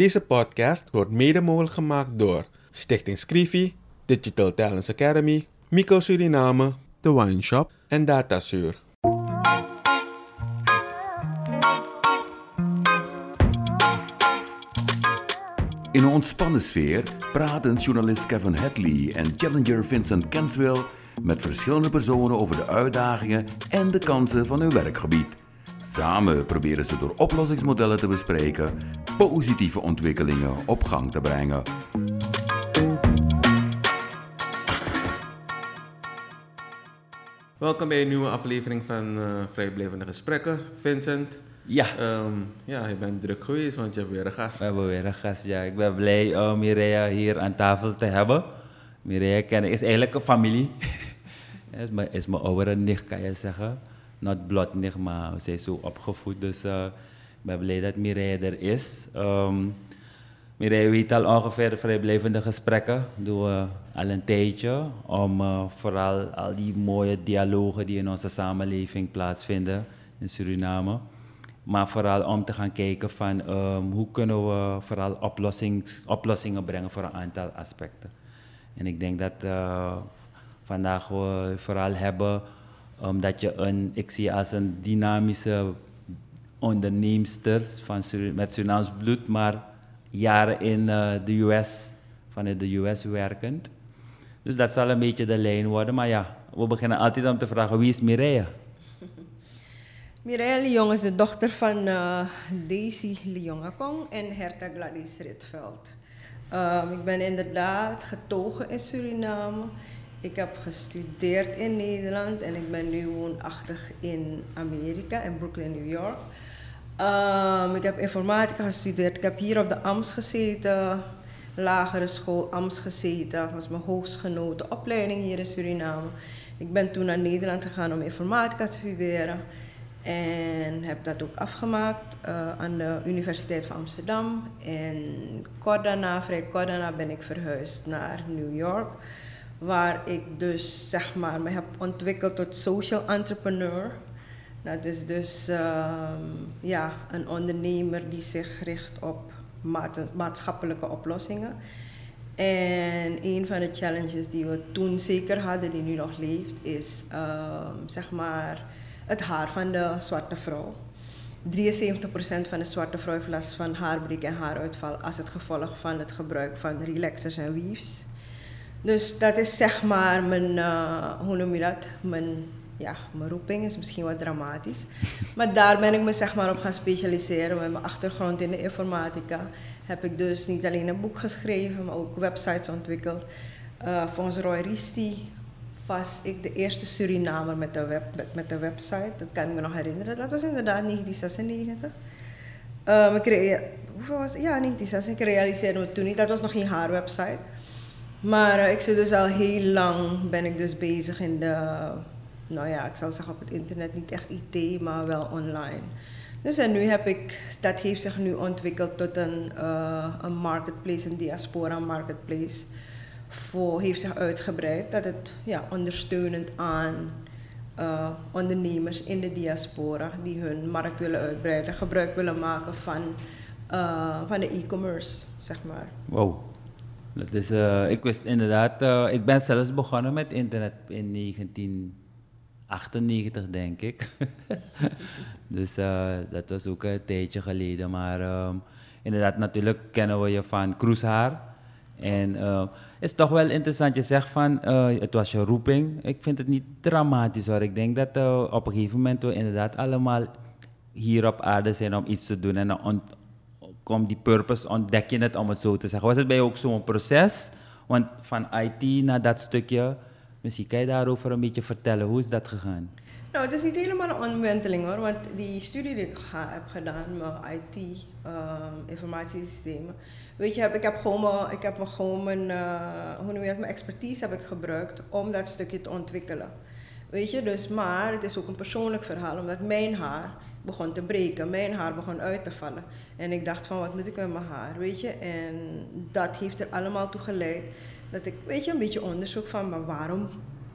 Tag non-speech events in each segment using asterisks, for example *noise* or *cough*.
Deze podcast wordt mede mogelijk gemaakt door Stichting Scrivi, Digital Talents Academy, Mico Suriname, The Wine Shop en Datasuur. In een ontspannen sfeer praten journalist Kevin Hadley en challenger Vincent Kenswell met verschillende personen over de uitdagingen en de kansen van hun werkgebied. Samen proberen ze door oplossingsmodellen te bespreken positieve ontwikkelingen op gang te brengen. Welkom bij een nieuwe aflevering van uh, Vrijblijvende Gesprekken. Vincent, Ja, ehm, ja, je bent druk geweest, want je hebt weer een gast. we hebben weer een gast. Ja. Ik ben blij om Mireia hier aan tafel te hebben. Mireia ken ik, is eigenlijk een familie. *laughs* Is, mijn, is mijn oudere nicht, kan je zeggen. Not nicht, maar ze is zo opgevoed. Dus eh, ik ben blij dat Mireia er is. Um, Mireia weet al ongeveer de vrijblijvende gesprekken. Doen we al een tijdje. Om eh, vooral al die mooie dialogen die in onze samenleving plaatsvinden in Suriname. Maar vooral om te gaan kijken van ehm, hoe kunnen we vooral oplossings, oplossingen brengen voor een aantal aspecten. En ik denk dat eh, vandaag we vooral hebben omdat je een, ik zie je als een dynamische onderneemster van met Surinaams bloed, maar jaren in eh, de US, vanuit de US werkend. Dus dat zal een beetje de lijn worden. Maar ja, we beginnen altijd om te vragen wie is Mireille? *laughs* Mireille Leong is de dochter van eh, Daisy Leongakong en Herta Gladys Ritveld. Ehm, ik ben inderdaad getogen in Suriname. Ik heb gestudeerd in Nederland en ik ben nu woonachtig in Amerika, in Brooklyn, New York. Ehm, ik heb informatica gestudeerd. Ik heb hier op de AMS gezeten, lagere school AMS gezeten. Dat was mijn hoogstgenoten opleiding hier in Suriname. Ik ben toen naar Nederland gegaan om informatica te studeren. En heb dat ook afgemaakt eh, aan de Universiteit van Amsterdam. En kort daarna, vrij kort daarna, ben ik verhuisd naar New York. Waar ik dus zeg maar me heb ontwikkeld tot social entrepreneur. Dat is dus ehm, ja, een ondernemer die zich richt op maat- maatschappelijke oplossingen. En een van de challenges die we toen zeker hadden, die nu nog leeft, is ehm, zeg maar het haar van de zwarte vrouw. 73% van de zwarte vrouw heeft last van haarbreek en haaruitval als het gevolg van het gebruik van relaxers en weaves. Dus dat is zeg maar mijn, eh, hoe? Mijn, ja, mijn roeping is misschien wat dramatisch. Maar daar ben ik me zeg maar op gaan specialiseren. Met mijn achtergrond in de informatica heb ik dus niet alleen een boek geschreven, maar ook websites ontwikkeld. Eh, volgens Roy Risti was ik de eerste Surinamer met de, web, met, website. Dat kan ik me nog herinneren. Dat was inderdaad 1996. Ehm, ik hoeveel was het? Ja, 1996. Ik realiseerde me toen niet. Dat was nog geen haar website. Maar eh, ik zit dus al heel lang ben ik dus bezig in de, nou ja, ik zal zeggen op het internet, niet echt IT, maar wel online. Dus en nu heb ik, dat heeft zich nu ontwikkeld tot een, eh, een marketplace, een diaspora marketplace. Voor, heeft zich uitgebreid dat het ja, ondersteunend aan eh, ondernemers in de diaspora die hun markt willen uitbreiden, gebruik willen maken van, van de e-commerce, zeg maar. Wow. Dat is, eh, ik wist inderdaad, eh, ik ben zelfs begonnen met internet in 1998, denk ik. *laughs* dus eh, dat was ook een tijdje geleden. Maar inderdaad, natuurlijk kennen we je van Cruisehaar. En het is toch wel interessant, je zegt van, het was je roeping. Ik vind het niet dramatisch hoor. Ik denk dat op een gegeven moment we inderdaad allemaal hier op aarde zijn om iets te doen. En ont- komt die purpose, ontdek je het om het zo te zeggen. Was het bij jou ook zo'n proces? Want van IT naar dat stukje, misschien kan je daarover een beetje vertellen. Hoe is dat gegaan? Nou, het is niet helemaal een omwenteling hoor, want die studie die ik heb gedaan, mijn IT, ehm, informatiesystemen, weet je, ik heb gewoon mijn, ik heb gewoon mijn, eh, hoe noem je dat, mijn expertise heb ik gebruikt om dat stukje te ontwikkelen. Weet je, dus, maar het is ook een persoonlijk verhaal, omdat mijn haar begon te breken, mijn haar begon uit te vallen. En ik dacht van, wat moet ik met mijn haar, weet je? En dat heeft er allemaal toe geleid dat ik, weet je, een beetje onderzoek van, maar waarom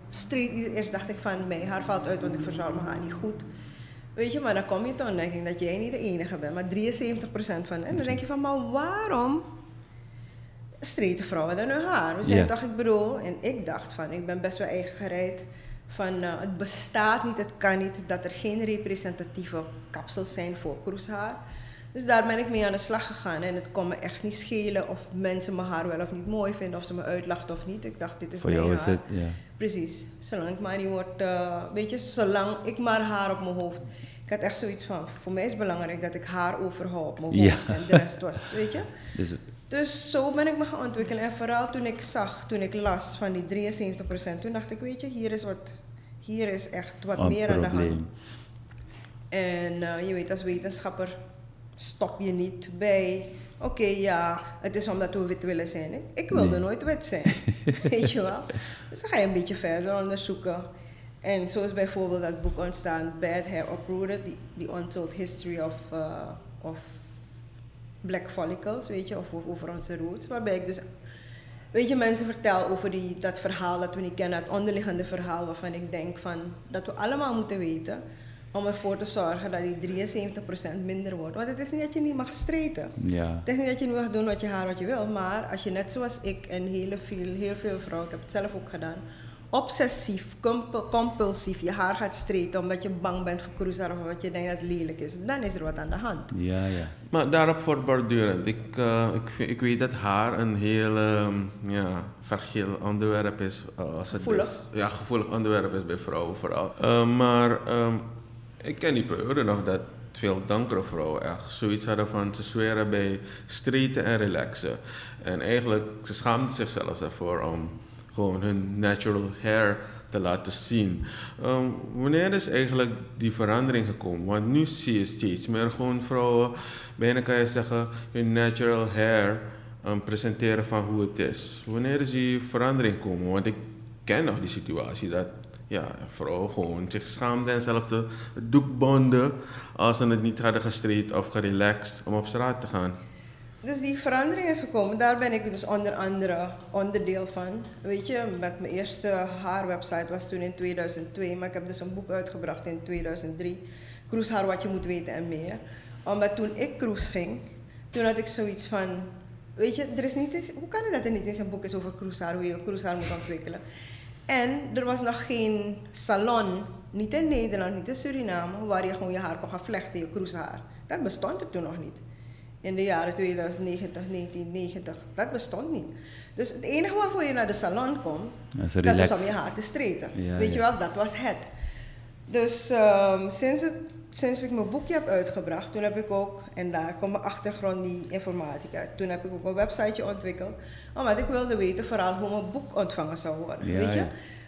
streed, eerst dacht ik van, mijn haar valt uit, want ik verzorg mijn haar niet goed. Weet je, maar dan kom je tot ontdekking dat jij niet de enige bent, maar 73% van. En dan denk je van, maar waarom streten vrouwen dan hun haar? We zijn Ja. toch, ik bedoel, en ik dacht van, ik ben best wel eigen gereid. Van eh, het bestaat niet, het kan niet dat er geen representatieve kapsels zijn voor kroeshaar. Dus daar ben ik mee aan de slag gegaan. En het kon me echt niet schelen of mensen mijn haar wel of niet mooi vinden, of ze me uitlachten of niet. Ik dacht, dit is Voor mijn jou is haar. het, ja. Precies. Zolang ik maar niet word, eh, weet je, zolang ik maar haar op mijn hoofd. Ik had echt zoiets van, voor mij is het belangrijk dat ik haar overhoud op mijn Ja. hoofd. En de rest was, weet je. Dus Dus zo ben ik me gaan ontwikkelen. En vooral toen ik zag, toen ik las van die 73%, toen dacht ik, weet je, hier is, wat, hier is echt wat een meer aan de hand. En eh, je weet, als wetenschapper stop je niet bij. Oké, ja, het is omdat we wit willen zijn. Ik, ik wilde Nee. nooit wit zijn. *laughs* weet je wel? Dus dan ga je een beetje verder onderzoeken. En zo is bijvoorbeeld dat boek ontstaan, Bad Hair Uprooted, die, die Untold History of, uh, of Black Follicles, weet je, of over, onze roots. Waarbij ik dus, weet je, mensen vertel over die, dat verhaal dat we niet kennen, het onderliggende verhaal waarvan ik denk van, dat we allemaal moeten weten om ervoor te zorgen dat die 73% minder wordt. Want het is niet dat je niet mag streten. Ja. Het is niet dat je niet mag doen wat je haar wat je wil, maar als je net zoals ik en heel veel, heel veel vrouwen, ik heb het zelf ook gedaan, obsessief, comp- compulsief je haar gaat streten omdat je bang bent voor cruiser of wat je denkt dat het lelijk is, dan is er wat aan de hand. Ja, ja. Maar daarop voortbordurend. Ik, eh, ik, vind- ik weet dat haar een heel ehm, ja, fragiel onderwerp is. eh, als het Gevoelig. bij- ja, gevoelig onderwerp is bij vrouwen vooral. Eh, maar ehm, ik ken die periode nog dat veel donkere vrouwen echt zoiets hadden van ze zweren bij streten en relaxen. En eigenlijk, ze schaamden zichzelf ervoor om gewoon hun natural hair te laten zien. Ehm, wanneer is eigenlijk die verandering gekomen? Want nu zie je steeds meer gewoon vrouwen, bijna kan je zeggen, hun natural hair ehm, presenteren van hoe het is. Wanneer is die verandering gekomen? Want ik ken nog die situatie dat ja, vrouwen gewoon zich schaamden en zelfs de doek bonden als ze het niet hadden gestraight of gerelaxed om op straat te gaan. Dus die verandering is gekomen, daar ben ik dus onder andere onderdeel van. Weet je, met mijn eerste haarwebsite was toen in 2002, maar ik heb dus een boek uitgebracht in 2003. Cruisehaar wat je moet weten en meer. Omdat toen ik cruise ging, toen had ik zoiets van, weet je, er is niet eens, hoe kan het dat er niet eens een boek is over cruisehaar, hoe je cruisehaar moet ontwikkelen. En er was nog geen salon, niet in Nederland, niet in Suriname, waar je gewoon je haar kon gaan vlechten, je cruisehaar. Dat bestond er toen nog niet in de jaren 2090, 1990. Dat bestond niet. Dus het enige waarvoor je naar de salon komt, Dat relax. was om je haar te streten. Ja, Weet je wel, dat was het. Dus ehm, sinds, het, sinds ik mijn boekje heb uitgebracht, toen heb ik ook, en daar komt mijn achtergrond die informatica, toen heb ik ook een websiteje ontwikkeld, omdat ik wilde weten vooral hoe mijn boek ontvangen zou worden. Ja, weet je?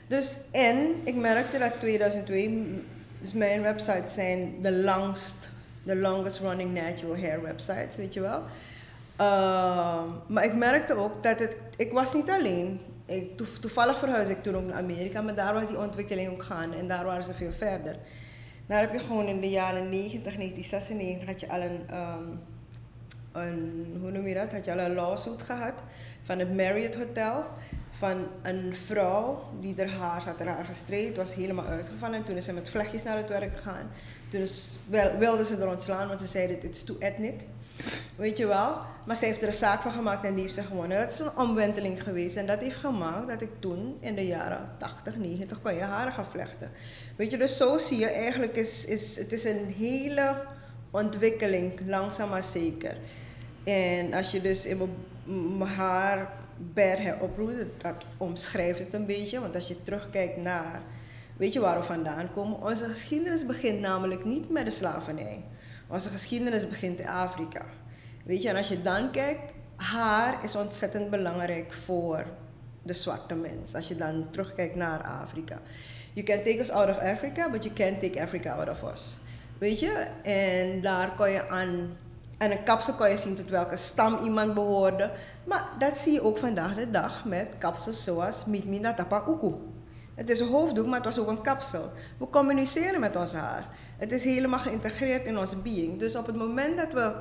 Dus, en ik merkte dat 2002, dus mijn websites zijn de langst, de longest running natural hair websites, weet je wel. Ehm, maar ik merkte ook dat het, ik was niet alleen. Ik, toe- toevallig verhuisde ik toen ook naar Amerika, maar daar was die ontwikkeling ook gaande en daar waren ze veel verder. Daar heb je gewoon in de jaren 90, 1996 had je al een, ehm, een hoe noem je dat, had je al een lawsuit gehad van het Marriott Hotel. Van een vrouw die haar haar, had haar haar gestraight, was helemaal uitgevallen. En toen is ze met vlechtjes naar het werk gegaan. Toen is, wel, wilde ze er ontslaan, want ze zeiden, dit is too ethnic. *laughs* Weet je wel? Maar ze heeft er een zaak van gemaakt en die heeft ze gewonnen. Dat is een omwenteling geweest. En dat heeft gemaakt dat ik toen in de jaren 80, 90 kon je haren gaan vlechten. Weet je, dus zo zie je eigenlijk, is, is, het is een hele ontwikkeling, langzaam maar zeker. En als je dus in mijn haar hair oproept, dat omschrijft het een beetje. Want als je terugkijkt naar, weet je waar we vandaan komen? Onze geschiedenis begint namelijk niet met de slavernij. Onze geschiedenis begint in Afrika. Weet je, en als je dan kijkt, haar is ontzettend belangrijk voor de zwarte mens. Als je dan terugkijkt naar Afrika. You can take us out of Africa, but you can't take Africa out of us. Weet je? En daar kon je aan, aan een kapsel kon je zien tot welke stam iemand behoorde. Maar dat zie je ook vandaag de dag met kapsels zoals Mitmina Tapa Uku. Het is een hoofddoek, maar het was ook een kapsel. We communiceren met ons haar. Het is helemaal geïntegreerd in onze being. Dus op het moment dat we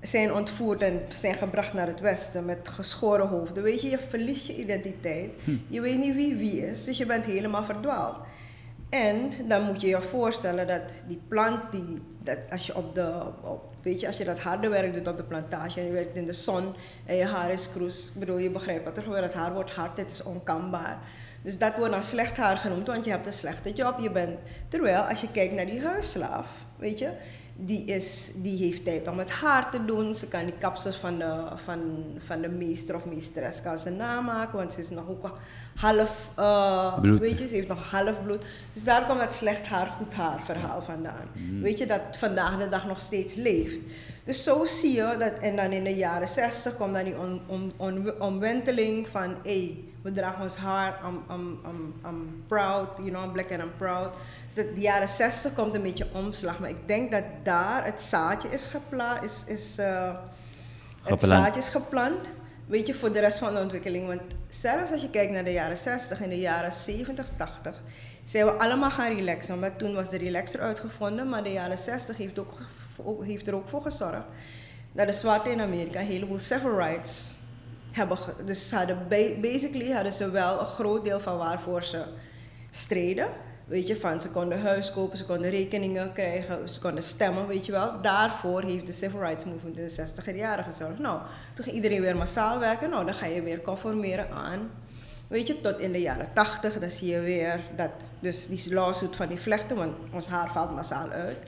zijn ontvoerd en zijn gebracht naar het westen met geschoren hoofden, weet je, je verliest je identiteit. Je weet niet wie wie is, dus je bent helemaal verdwaald. En dan moet je je voorstellen dat die plant, die, dat als je op de, op, weet je, als je dat harde werk doet op de plantage en je werkt in de zon en je haar is kroes, ik bedoel, je begrijpt wat er gebeurt, het haar wordt hard, het is onkambaar. Dus dat wordt dan slecht haar genoemd, want je hebt een slechte job. Je bent, terwijl als je kijkt naar die huisslaaf, weet je, die, is, die heeft tijd om het haar te doen. Ze kan die kapsels van de, van, van de meester of meesteres kan ze namaken, want ze is nog ook half, uh, weet je, ze heeft nog half bloed. Dus daar komt het slecht haar, goed haar verhaal vandaan. Mm. Weet je, dat vandaag de dag nog steeds leeft. Dus zo zie je dat, en dan in de jaren 60 komt dan die om, om, omwenteling van, hé, hey, we dragen ons haar, I'm, I'm, I'm, I'm proud, you know, I'm black and I'm proud. Dus dat de jaren 60 komt een beetje omslag, maar ik denk dat daar het zaadje is geplant, is, is uh, het zaadje is geplant weet je, voor de rest van de ontwikkeling. Want zelfs als je kijkt naar de jaren 60 en de jaren 70, 80, zijn we allemaal gaan relaxen. Want toen was de relaxer uitgevonden, maar de jaren 60 heeft, ook, heeft er ook voor gezorgd dat de zwarten in Amerika een heleboel civil rights hebben. Dus hadden basically hadden ze wel een groot deel van waarvoor ze streden Weet je, van ze konden huis kopen, ze konden rekeningen krijgen, ze konden stemmen, weet je wel. Daarvoor heeft de Civil Rights Movement in de 60 jaren gezorgd. Nou, toen ging iedereen weer massaal werken. Nou, dan ga je weer conformeren aan. Weet je, tot in de jaren 80, dan zie je weer dat, dus die lawsuit van die vlechten, want ons haar valt massaal uit.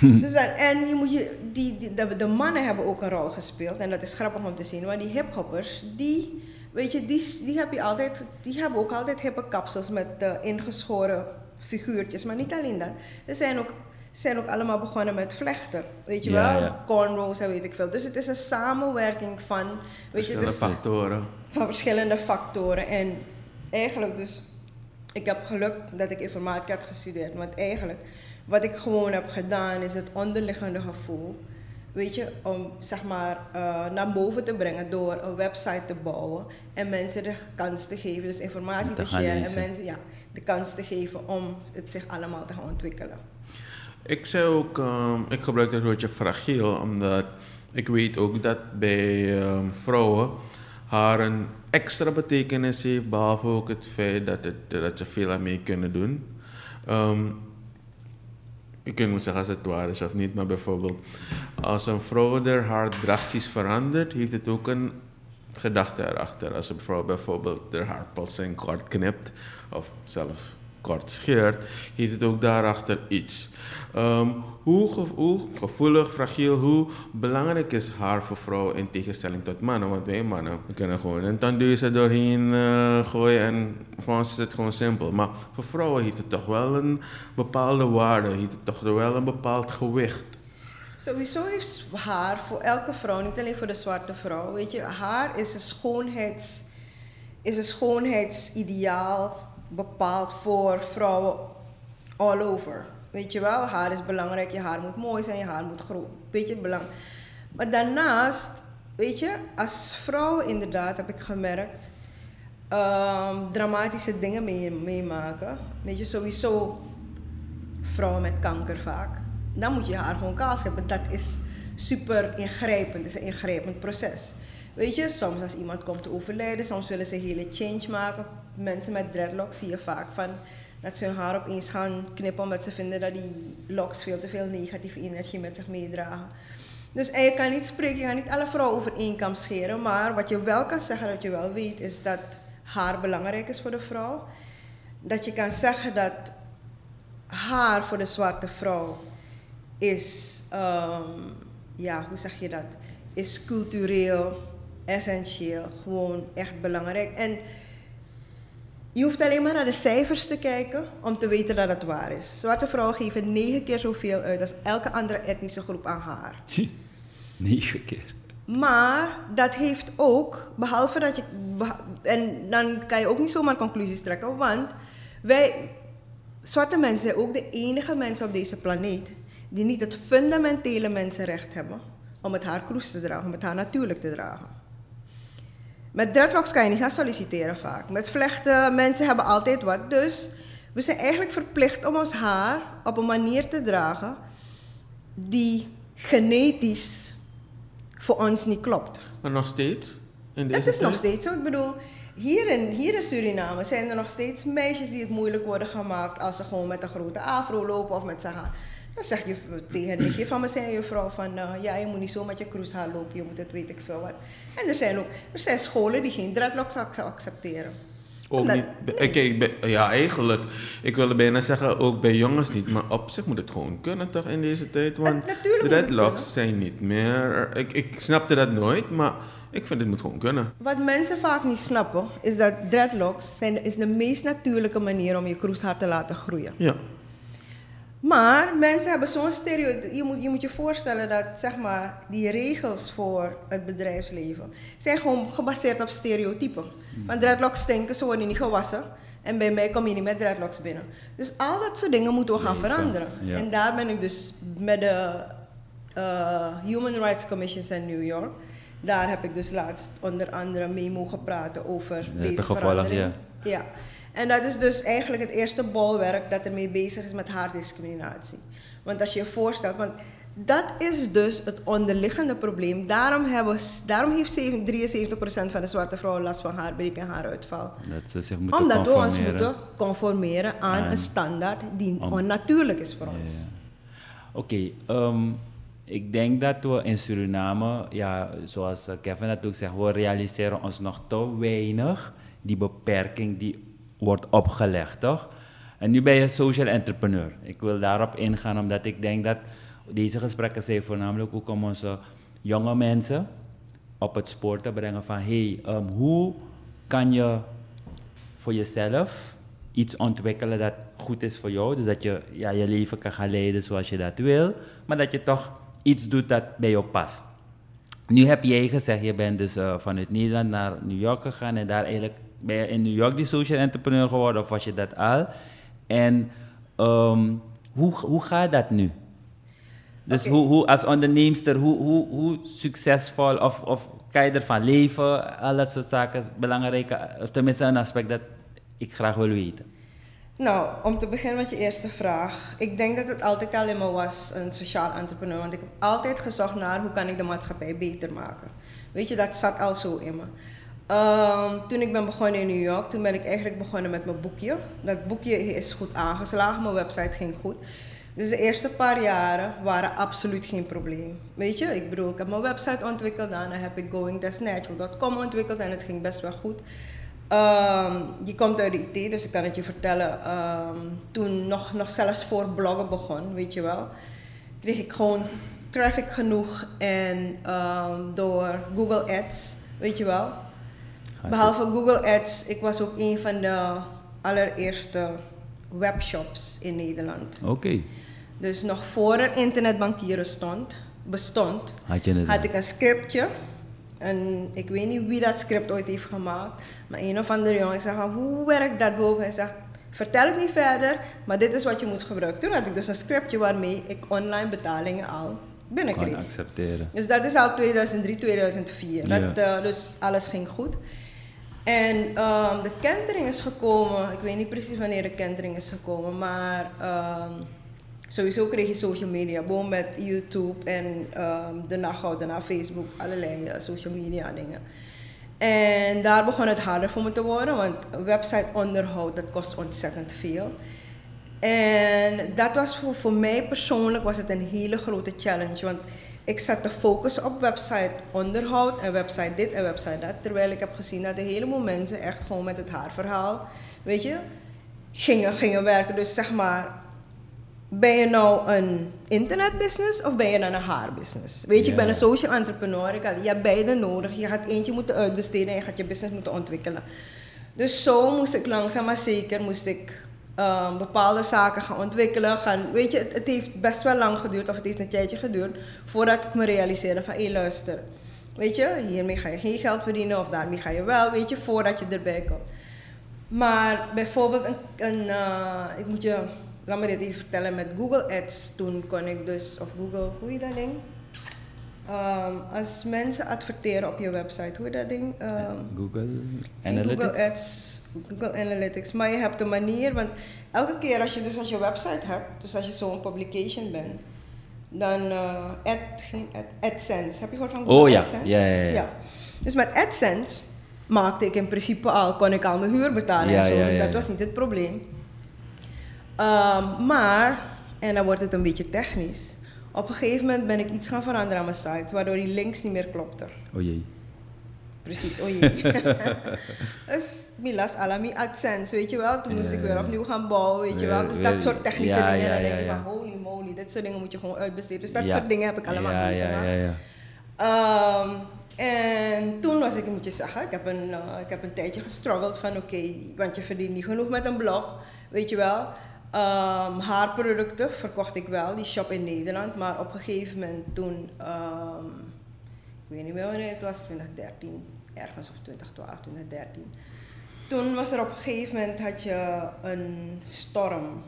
*laughs* Dus dan, en je moet je, die, die, de, de, mannen hebben ook een rol gespeeld. En dat is grappig om te zien. Want die hiphoppers, die, weet je, die, die, heb je altijd, die hebben ook altijd hippe kapsels met uh, ingeschoren figuurtjes. Maar niet alleen dat. Ze zijn ook, zijn ook allemaal begonnen met vlechten. Weet je wel? Cornrows en weet ik veel. Dus het is een samenwerking van... Weet verschillende je, factoren. Van verschillende factoren. En eigenlijk dus... Ik heb geluk dat ik informatica had gestudeerd. Want eigenlijk, wat ik gewoon heb gedaan, is het onderliggende gevoel weet je, om zeg maar uh, naar boven te brengen door een website te bouwen en mensen de kans te geven, dus informatie te, te sharen en mensen ja, de kans te geven om het zich allemaal te gaan ontwikkelen. Ik zei ook, um, ik gebruik het woordje fragiel, omdat ik weet ook dat bij um, vrouwen haar een extra betekenis heeft, behalve ook het feit dat, het, dat ze veel aan mee kunnen doen. Um, ik kan niet zeggen als het waar is of niet, maar bijvoorbeeld als een vrouw haar drastisch verandert, heeft het ook een gedachte erachter. Als een vrouw bijvoorbeeld haar haar plotseling kort knipt of zelf kort scheert, heeft het ook daarachter iets. Um, hoe, hoe, gevoelig, fragiel, hoe belangrijk is haar voor vrouwen in tegenstelling tot mannen? Want wij mannen kunnen gewoon een tandeuze doorheen uh, gooien en voor ons is het gewoon simpel. Maar voor vrouwen heeft het toch wel een bepaalde waarde, heeft het toch wel een bepaald gewicht. Sowieso heeft haar voor elke vrouw, niet alleen voor de zwarte vrouw, weet je, haar is een, schoonheids, is een schoonheidsideaal bepaald voor vrouwen all over. Weet je wel, haar is belangrijk, je haar moet mooi zijn, je haar moet groot. Weet je, belangrijk. Maar daarnaast, weet je, als vrouw inderdaad heb ik gemerkt, um, dramatische dingen mee, meemaken. Weet je, sowieso vrouwen met kanker vaak. Dan moet je haar gewoon kaas hebben. Dat is super ingrijpend, het is een ingrijpend proces. Weet je, soms als iemand komt te overlijden, soms willen ze hele change maken. Mensen met dreadlocks zie je vaak van dat ze hun haar opeens gaan knippen omdat ze vinden dat die locks veel te veel negatieve energie met zich meedragen. Dus je kan niet spreken, je kan niet alle vrouwen over één scheren, maar wat je wel kan zeggen, dat je wel weet, is dat haar belangrijk is voor de vrouw. Dat je kan zeggen dat haar voor de zwarte vrouw is, um, ja, hoe zeg je dat? Is cultureel, essentieel, gewoon echt belangrijk. En je hoeft alleen maar naar de cijfers te kijken om te weten dat het waar is. Zwarte vrouwen geven negen keer zoveel uit als elke andere etnische groep aan haar. negen keer. Maar dat heeft ook, behalve dat je. En dan kan je ook niet zomaar conclusies trekken, want wij, zwarte mensen, zijn ook de enige mensen op deze planeet die niet het fundamentele mensenrecht hebben om het haar kroes te dragen, om het haar natuurlijk te dragen. Met dreadlocks kan je niet gaan solliciteren vaak. Met vlechten, mensen hebben altijd wat. Dus we zijn eigenlijk verplicht om ons haar op een manier te dragen die genetisch voor ons niet klopt. Maar nog steeds? In deze het is nog steeds zo. Ik bedoel, hier in, hier in Suriname zijn er nog steeds meisjes die het moeilijk worden gemaakt als ze gewoon met een grote afro lopen of met zijn haar. Dan zeg je tegen een nichtje van me, zei je vrouw van, uh, ja, je moet niet zo met je cruisehaar lopen, je moet het weet ik veel wat. En er zijn ook, er zijn scholen die geen dreadlocks accepteren. Ook Omdat- niet. Kijk, ja, eigenlijk. Ik wilde bijna zeggen, ook bij jongens niet. Maar op zich moet het gewoon kunnen toch in deze tijd. Want Eh, dreadlocks zijn niet meer... Ik, ik snapte dat nooit, maar ik vind het moet gewoon kunnen. Wat mensen vaak niet snappen, is dat dreadlocks zijn, is de meest natuurlijke manier om je cruisehaar te laten groeien. Ja. Maar mensen hebben zo'n stereotype. Je moet, je moet je voorstellen dat zeg maar, die regels voor het bedrijfsleven zijn gewoon gebaseerd op stereotypen. Want dreadlocks stinken, ze worden niet gewassen. En bij mij kom je niet met dreadlocks binnen. Dus al dat soort dingen moeten we gaan veranderen. ja. En daar ben ik dus met de eh, Human Rights Commissions in New York. Daar heb ik dus laatst onder andere mee mogen praten over het deze verandering. Ja. En dat is dus eigenlijk het eerste bolwerk dat ermee bezig is met haardiscriminatie. Want als je je voorstelt, want dat is dus het onderliggende probleem. Daarom, hebben, daarom heeft 7 73% van de zwarte vrouwen last van haarbreek en haaruitval. Dat ze zich moeten Omdat we ons moeten conformeren aan een standaard die Om- onnatuurlijk is voor ons. Oké, ehm, ik denk dat we in Suriname, ja, zoals Kevin dat ook zegt, we realiseren ons nog te weinig die beperking die wordt opgelegd, toch? En nu ben je social entrepreneur. Ik wil daarop ingaan omdat ik denk dat deze gesprekken zijn voornamelijk ook om onze jonge mensen op het spoor te brengen van hey, ehm, hoe kan je voor jezelf iets ontwikkelen dat goed is voor jou. Dus dat je ja, je leven kan gaan leiden zoals je dat wil. Maar dat je toch iets doet dat bij jou past. Nu heb jij gezegd, je bent dus eh, vanuit Nederland naar New York gegaan. En daar eigenlijk ben je in New York die social entrepreneur geworden. Of was je dat al? En ehm, hoe, hoe gaat dat nu? Dus hoe, hoe, als onderneemster, hoe, hoe, hoe succesvol of, of kan je ervan leven? Al dat soort zaken is belangrijk. Of tenminste een aspect dat ik graag wil weten. Nou, om te beginnen met je eerste vraag. Ik denk dat het altijd al in me was, een sociaal entrepreneur. Want ik heb altijd gezocht naar hoe kan ik de maatschappij beter maken. Weet je, dat zat al zo in me. Ehm, toen ik ben begonnen in New York, toen ben ik eigenlijk begonnen met mijn boekje. Dat boekje is goed aangeslagen, mijn website ging goed. Dus de eerste paar jaren waren absoluut geen probleem. Weet je, ik bedoel, ik heb mijn website ontwikkeld, daarna heb ik goingthat'snatural.com ontwikkeld en het ging best wel goed. Ehm, die komt uit de IT, dus ik kan het je vertellen. ehm, toen nog, nog zelfs voor bloggen begon, weet je wel, kreeg ik gewoon traffic genoeg en door Google Ads, weet je wel. Behalve Google Ads, ik was ook een van de allereerste webshops in Nederland. Oké, Dus nog voor er internetbankieren stond, bestond, had je het. had ik een scriptje. En ik weet niet wie dat script ooit heeft gemaakt. Maar een of andere jongen, ik zeg van, hoe werkt dat boven? Hij zegt, vertel het niet verder, maar dit is wat je moet gebruiken. Toen had ik dus een scriptje waarmee ik online betalingen al binnenkreeg. accepteren. Dus dat is al 2003, 2004. Ja. Dat, eh, dus alles ging goed. En ehm, de kentering is gekomen, ik weet niet precies wanneer de kentering is gekomen, maar ehm, sowieso kreeg je social media, boom met YouTube en ehm daarna gauw, daarna Facebook, allerlei eh, social media dingen. En daar begon het harder voor me te worden, want website onderhoud, dat kost ontzettend veel. En dat was voor, voor mij persoonlijk was het een hele grote challenge. Want ik zat te focussen op website onderhoud en website dit en website dat. Terwijl ik heb gezien dat een heleboel mensen echt gewoon met het haarverhaal, weet je, gingen, gingen werken. Dus zeg maar, ben je nou een internetbusiness of ben je dan een haarbusiness? Weet je, ik ben een social entrepreneur. Ik had, je hebt beide nodig. Je gaat eentje moeten uitbesteden en je gaat je business moeten ontwikkelen. Dus zo moest ik langzaam maar zeker moest ik, ehm, bepaalde zaken gaan ontwikkelen. Gaan, weet je, het, heeft best wel lang geduurd, of het heeft een tijdje geduurd, voordat ik me realiseerde van, hé luister, weet je, hiermee ga je geen geld verdienen of daarmee ga je wel, weet je, voordat je erbij komt. Maar bijvoorbeeld, een, eh, ik moet je, laat me dit even vertellen, met Google Ads, toen kon ik dus, of Google, hoe heet dat ding? Ehm, als mensen adverteren op je website, hoe dat ding? Ehm, Google Analytics. Google Ads, Google Analytics. Maar je hebt een manier, want elke keer als je dus als je website hebt, dus als je zo'n publication bent, dan eh ad, geen ad, AdSense. Heb je gehoord van Google Oh ja, AdSense? ja, ja, ja. Dus met AdSense maakte ik in principe al, kon ik al mijn huur betalen Ja, en zo. ja, dus dat was niet het probleem. Ehm, maar, en dan wordt het een beetje technisch. Op een gegeven moment ben ik iets gaan veranderen aan mijn site, waardoor die links niet meer klopte. Oh jee. Precies, oh jee. *laughs* dus Milas Alami AdSense, weet je wel. Toen moest ik weer opnieuw gaan bouwen, weet je wel. Dus dat soort technische ja, dingen. ja, dan denk je van holy moly, dit soort dingen moet je gewoon uitbesteden. Dus dat soort dingen heb ik allemaal ja, meegemaakt. ja, ja. Ehm, en toen was ik, moet je zeggen, ik heb een, eh, ik heb een tijdje gestruggeld van oké, want je verdient niet genoeg met een blog, weet je wel. Ehm, haarproducten verkocht ik wel, die shop in Nederland, maar op een gegeven moment toen, ehm, ik weet niet meer wanneer het was, 2013, ergens of 2012, 2013. Toen was er op een gegeven moment, had je een storm.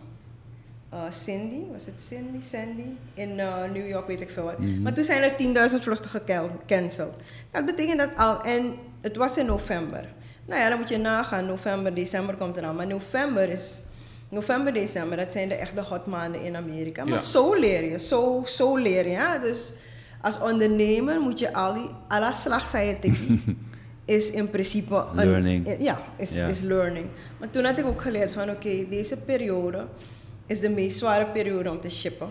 Eh, Cindy, was het Cindy, Sandy? In eh, New York, weet ik veel wat. Mhm. Maar toen zijn er 10.000 vluchten gecanceld. Dat betekent dat al, en het was in november. Nou ja, dan moet je nagaan, november, december komt eraan. Maar november is, november, december, dat zijn de echte hot maanden in Amerika. Maar Ja. zo leer je, zo, zo leer je. Ja? Dus als ondernemer moet je al die, à la slag zei *laughs* is in principe een... Learning. Ja, is, Ja. is learning. Maar toen had ik ook geleerd van oké, deze periode is de meest zware periode om te shippen.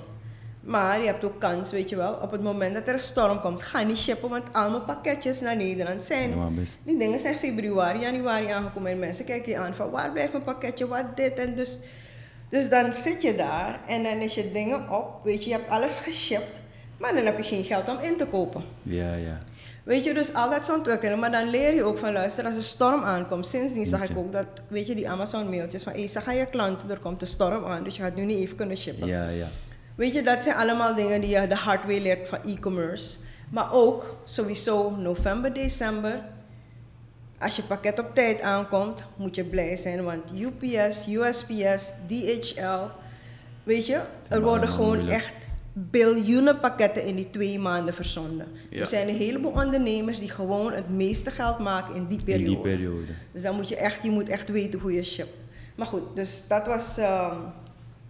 Maar je hebt ook kans, weet je wel, op het moment dat er een storm komt, ga niet shippen, want al mijn pakketjes naar Nederland zijn. Ja. Die dingen zijn februari, januari aangekomen en mensen kijken je aan van waar blijft mijn pakketje, wat dit en dus. Dus dan zit je daar en dan is je dingen op, weet je, je hebt alles geshipped, maar dan heb je geen geld om in te kopen. Ja, ja. Weet je, dus al dat zo'n ontwikkelen. Maar dan leer je ook van, luister, als een storm aankomt. Sindsdien zag ik ook dat, weet je, die Amazon mailtjes van, hé, zeg aan je klanten, er komt een storm aan, dus je gaat nu niet even kunnen shippen. Ja, ja. Weet je, dat zijn allemaal dingen die je de hard way leert van e-commerce. Maar ook sowieso november, december. Als je pakket op tijd aankomt, moet je blij zijn. Want UPS, USPS, DHL, weet je, er worden gewoon moeilijk. echt biljoenen pakketten in die twee maanden verzonden. Ja. Er zijn een heleboel ondernemers die gewoon het meeste geld maken in die In periode. die periode. Dus dan moet je echt, je moet echt weten hoe je shipt. Maar goed, dus dat was, ehm,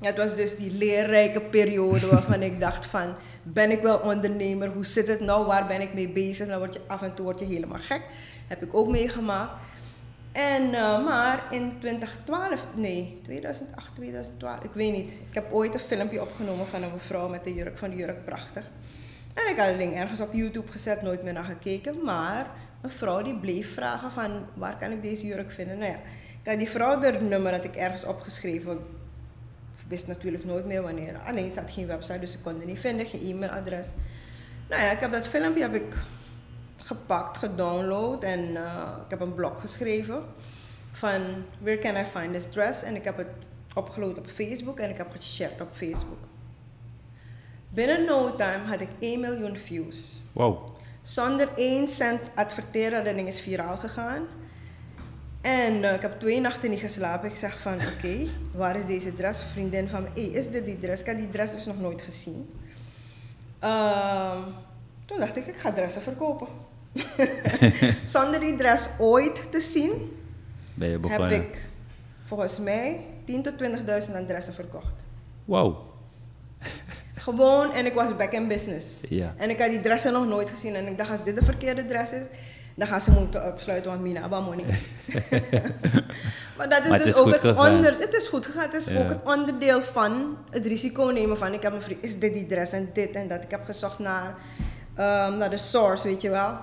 het was dus die leerrijke periode waarvan ik dacht van, ben ik wel ondernemer? Hoe zit het nou? Waar ben ik mee bezig? Dan word je af en toe word je helemaal gek. Heb ik ook meegemaakt. En, eh, maar in 2012, nee, 2008, 2012, ik weet niet. Ik heb ooit een filmpje opgenomen van een mevrouw met de jurk, van de jurk prachtig. En ik had het ding ergens op YouTube gezet, nooit meer naar gekeken. Maar een vrouw die bleef vragen van, waar kan ik deze jurk vinden? Nou ja, ik had die vrouw haar nummer had ik ergens opgeschreven. Wist natuurlijk nooit meer wanneer. Alleen het zat geen website, dus ik kon het niet vinden, geen e-mailadres. Nou ja, ik heb dat filmpje heb ik gepakt, gedownload en eh, ik heb een blog geschreven van where can I find this dress en ik heb het opgeload op Facebook en ik heb het geshared op Facebook. Binnen no time had ik 1 miljoen views. Wow. Zonder 1 cent adverteren, dat ding is viraal gegaan. En eh, ik heb twee nachten niet geslapen. Ik zeg van, oké, waar is deze dress? Vriendin van me, hey, is dit die dress? Ik had die dress dus nog nooit gezien. Ehm, toen dacht ik, ik ga dressen verkopen. *laughs* *laughs* Zonder die dress ooit te zien, Ben je heb ik volgens mij 10.000 tot 20.000 aan dressen verkocht. Wow. Gewoon, en ik was back in business. Ja. En ik had die dressen nog nooit gezien. En ik dacht, als dit de verkeerde dress is, dan gaan ze moeten opsluiten, want Mina Abamoni. *laughs* maar dat is Maar dus is ook het gegaan. onder... Het is goed gegaan. Het is Ja. ook het onderdeel van het risico nemen van... Ik heb een vriend, is dit die dress en dit en dat. Ik heb gezocht naar, ehm, naar de source, weet je wel.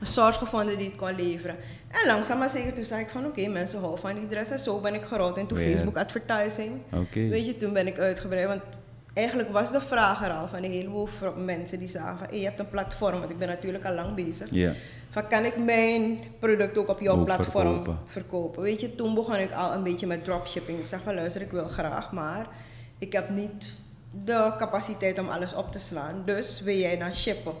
Een source gevonden die het kon leveren. En langzaam maar zeker toen zei ik van... Oké, mensen houden van die dress. En zo ben ik gerold into Ja. Facebook advertising. Weet je, toen ben ik uitgebreid. Want eigenlijk was de vraag er al van een heleboel mensen die zagen. Hey, je hebt een platform, want ik ben natuurlijk al lang bezig. Van kan ik mijn product ook op jouw Ook platform verkopen. verkopen. Weet je, toen begon ik al een beetje met dropshipping. Ik zeg van luister, ik wil graag, maar ik heb niet de capaciteit om alles op te slaan. Dus wil jij dan shippen?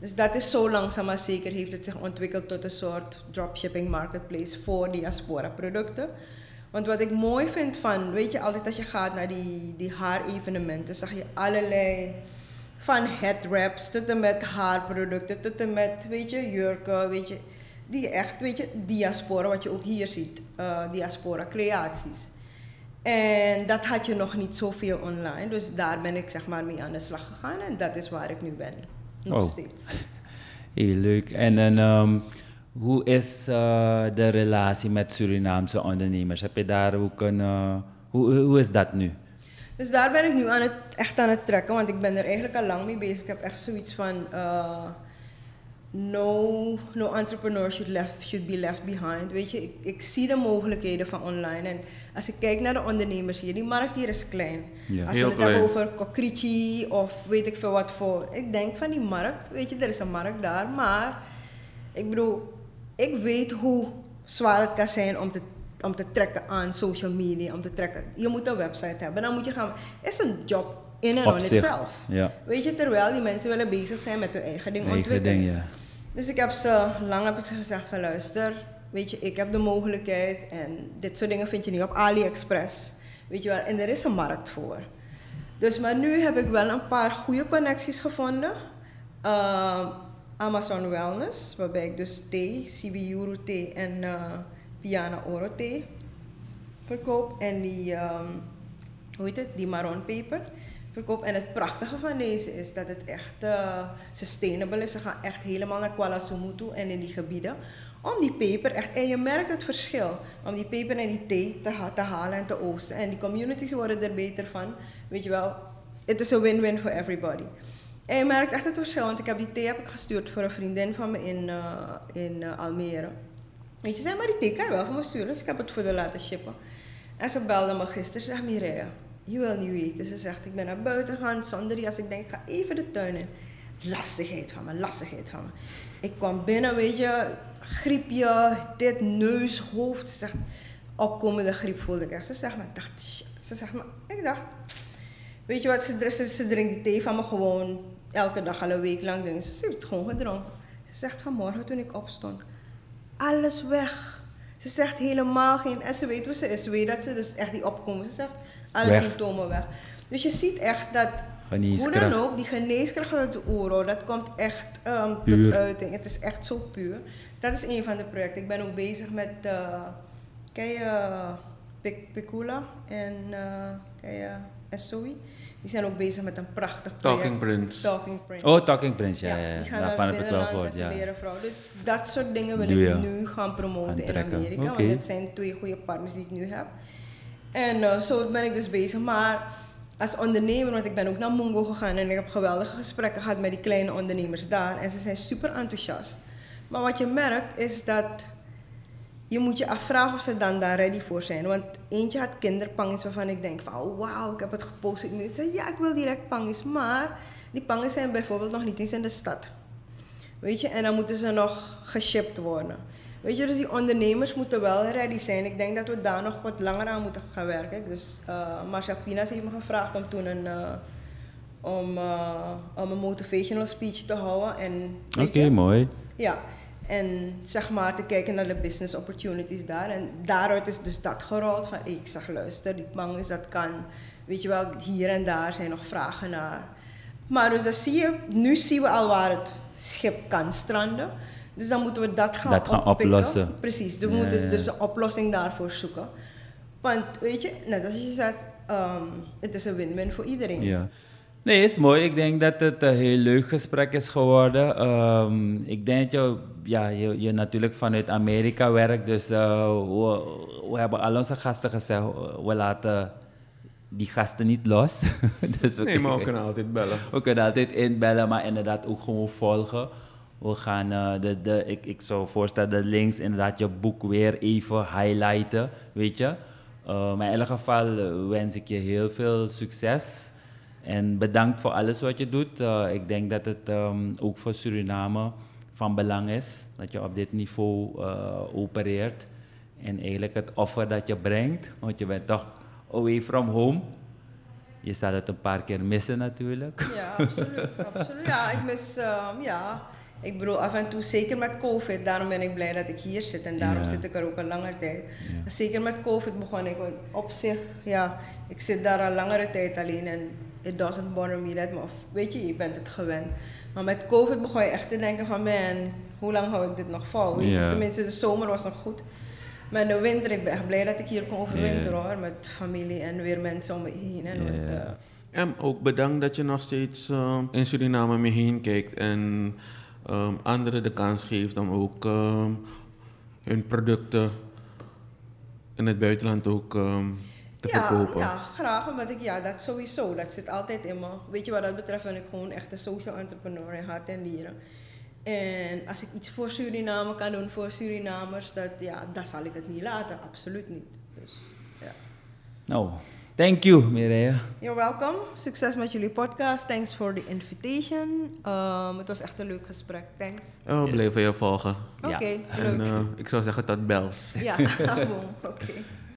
Dus dat is zo langzaam maar zeker heeft het zich ontwikkeld tot een soort dropshipping marketplace voor diaspora producten. Want wat ik mooi vind van, weet je, altijd als je gaat naar die, die haar-evenementen, zag je allerlei van headwraps tot en met haarproducten, tot en met, weet je, jurken, weet je, die echt, weet je, diaspora, wat je ook hier ziet, eh, diaspora creaties. En dat had je nog niet zoveel online, dus daar ben ik zeg maar mee aan de slag gegaan en dat is waar ik nu ben. Nog Oh. steeds. Heel leuk. En, ehm, Hoe is eh, de relatie met Surinaamse ondernemers? Heb je daar ook een... eh, hoe, hoe is dat nu? Dus daar ben ik nu aan het, echt aan het trekken, want ik ben er eigenlijk al lang mee bezig. Ik heb echt zoiets van, eh, no, no entrepreneur should, left, should be left behind. Weet je, ik, ik zie de mogelijkheden van online. En als ik kijk naar de ondernemers hier, die markt hier is klein. Ja. Als we het hebben over kokrichi of weet ik veel wat voor. Ik denk van die markt, weet je, er is een markt daar. Maar ik bedoel, ik weet hoe zwaar het kan zijn om te, om te trekken aan social media. Om te trekken. Je moet een website hebben. Dan moet je gaan. is een job in en on zich. itself. Ja, Weet je, terwijl die mensen willen bezig zijn met hun eigen ding eigen ontwikkelen. ding, ja. Dus ik heb ze, lang heb ik ze gezegd van luister, weet je, ik heb de mogelijkheid en dit soort dingen vind je niet op AliExpress. Weet je wel, en er is een markt voor. Dus maar nu heb ik wel een paar goede connecties gevonden. Ehm, Amazon Wellness, waarbij ik dus thee, Sibiuru thee en eh, Piana Oro thee verkoop. En die, ehm, hoe heet het, die marron peper verkoop. En het prachtige van deze is dat het echt eh, sustainable is. Ze gaan echt helemaal naar Kuala Sumu toe en in die gebieden. Om die peper echt, en je merkt het verschil, om die peper en die thee te, te halen en te oosten. En die communities worden er beter van. Weet je wel, het is een win-win for everybody. En je merkt echt het verschil, want ik heb die thee heb ik gestuurd voor een vriendin van me in, eh, in eh, Almere. Weet je, zei maar die thee kan je wel voor me sturen, dus ik heb het voor haar laten shippen. En ze belde me gisteren, ze zegt Mireille, je wil niet weten. Ze zegt, ik ben naar buiten gegaan zonder als ik denk, ik ga even de tuin in. Lastigheid van me, lastigheid van me. Ik kwam binnen, weet je, griepje, dit, neus, hoofd. Ze zegt, opkomende griep voelde ik echt. Ze zegt, maar ik dacht. Ze zegt, maar ik dacht, weet je wat, ze, ze, ze drinkt die thee van me gewoon elke dag al een week lang. drinkt ze. Heeft het gewoon gedronken. Ze zegt, vanmorgen toen ik opstond, alles weg. Ze zegt helemaal geen, en ze weet hoe ze is. Ze weet dat ze dus echt die opkomen. Ze zegt, alle Weg. symptomen weg. Dus je ziet echt dat, hoe dan ook, die geneeskracht uit de oero, dat komt echt ehm, tot uiting. Het is echt zo puur. Dus dat is een van de projecten. Ik ben ook bezig met, eh ken je eh, Pic- Picula en uh, ken je? Die zijn ook bezig met een prachtig project. Talking Prince. Talking Prince. Oh, Talking Prince, ja, ja, ja. die gaan Daarvan naar heb ik wel binnenland gehoord, ja. vrouw. Dus dat soort dingen wil Doe ik je. nu gaan promoten in. Amerika. Want dit zijn twee goede partners die ik nu heb. En eh, zo ben ik dus bezig. Maar als ondernemer, want ik ben ook naar Mungo gegaan en ik heb geweldige gesprekken gehad met die kleine ondernemers daar. En ze zijn super enthousiast. Maar wat je merkt is dat je moet je afvragen of ze dan daar ready voor zijn. Want eentje had kinderpangis waarvan ik denk van oh, wauw, ik heb het gepost. Ik moet zeggen, ja, ik wil direct pangis. Maar die pangis zijn bijvoorbeeld nog niet eens in de stad. Weet je, en dan moeten ze nog geshipped worden. Weet je, dus die ondernemers moeten wel ready zijn. Ik denk dat we daar nog wat langer aan moeten gaan werken. Dus uh, Marcia Pinas heeft me gevraagd om toen een, uh, om, uh, om een motivational speech te houden. Oké, mooi. Ja, en zeg maar te kijken naar de business opportunities daar. En daaruit is dus dat gerold van, ik zeg luister, die pangis, dat kan. Weet je wel, hier en daar zijn nog vragen naar. Maar dus dat zie je, nu zien we al waar het schip kan stranden. Dus dan moeten we dat gaan, Dat gaan oplossen. Precies, we Ja, moeten ja. dus een oplossing daarvoor zoeken. Want weet je, net als je zegt, ehm, het is een win-win voor iedereen. Ja. Nee, het is mooi. Ik denk dat het een heel leuk gesprek is geworden. Ehm, ik denk dat je, ja, je, je natuurlijk vanuit Amerika werkt. Dus eh, we, we hebben al onze gasten gezegd, we laten die gasten niet los. *laughs* dus we Nee, maar we *laughs* kunnen altijd bellen. we kunnen altijd inbellen, maar inderdaad ook gewoon volgen. We gaan, eh, de, de, ik, ik zou voorstellen, de links inderdaad je boek weer even highlighten, weet je. Eh, maar in ieder geval wens ik je heel veel succes. En bedankt voor alles wat je doet. Eh, ik denk dat het ehm, ook voor Suriname van belang is dat je op dit niveau eh, opereert. En eigenlijk het offer dat je brengt, want je bent toch away from home. Je staat het een paar keer missen natuurlijk. Ja, absoluut. *laughs* absoluut. Ja, ik mis, ehm, ja. Ik bedoel, af en toe, zeker met COVID, daarom ben ik blij dat ik hier zit en daarom Ja. zit ik er ook een langere tijd. Ja. Zeker met COVID begon ik op zich, ja, ik zit daar al langere tijd alleen en it doesn't bother me that much. Weet je, je bent het gewend. Maar met COVID begon je echt te denken van, man, hoe lang hou ik dit nog vol? Weet je, tenminste, de zomer was nog goed. Maar in de winter, ik ben echt blij dat ik hier kon overwinteren hoor, met familie en weer mensen om me heen. En met, eh, En ook bedankt dat je nog steeds eh, in Suriname om je heen kijkt en ehm, anderen de kans geeft om ook ehm, hun producten in het buitenland ook ehm, te ja, verkopen. Ja, graag. Omdat ik, ja, dat sowieso, dat zit altijd in me. Weet je wat dat betreft ben ik gewoon echt een social entrepreneur in hart en nieren. En als ik iets voor Suriname kan doen, voor Surinamers, dat, ja, dat zal ik het niet laten. Absoluut niet. Dus, ja. Nou, thank you, Mireille. You're welcome. Succes met jullie podcast. Thanks for the invitation. Um, het was echt een leuk gesprek. Thanks. En we blijven je volgen. Oké, Ja. En leuk. eh, ik zou zeggen tot bels. Ja, *laughs* *laughs* oké.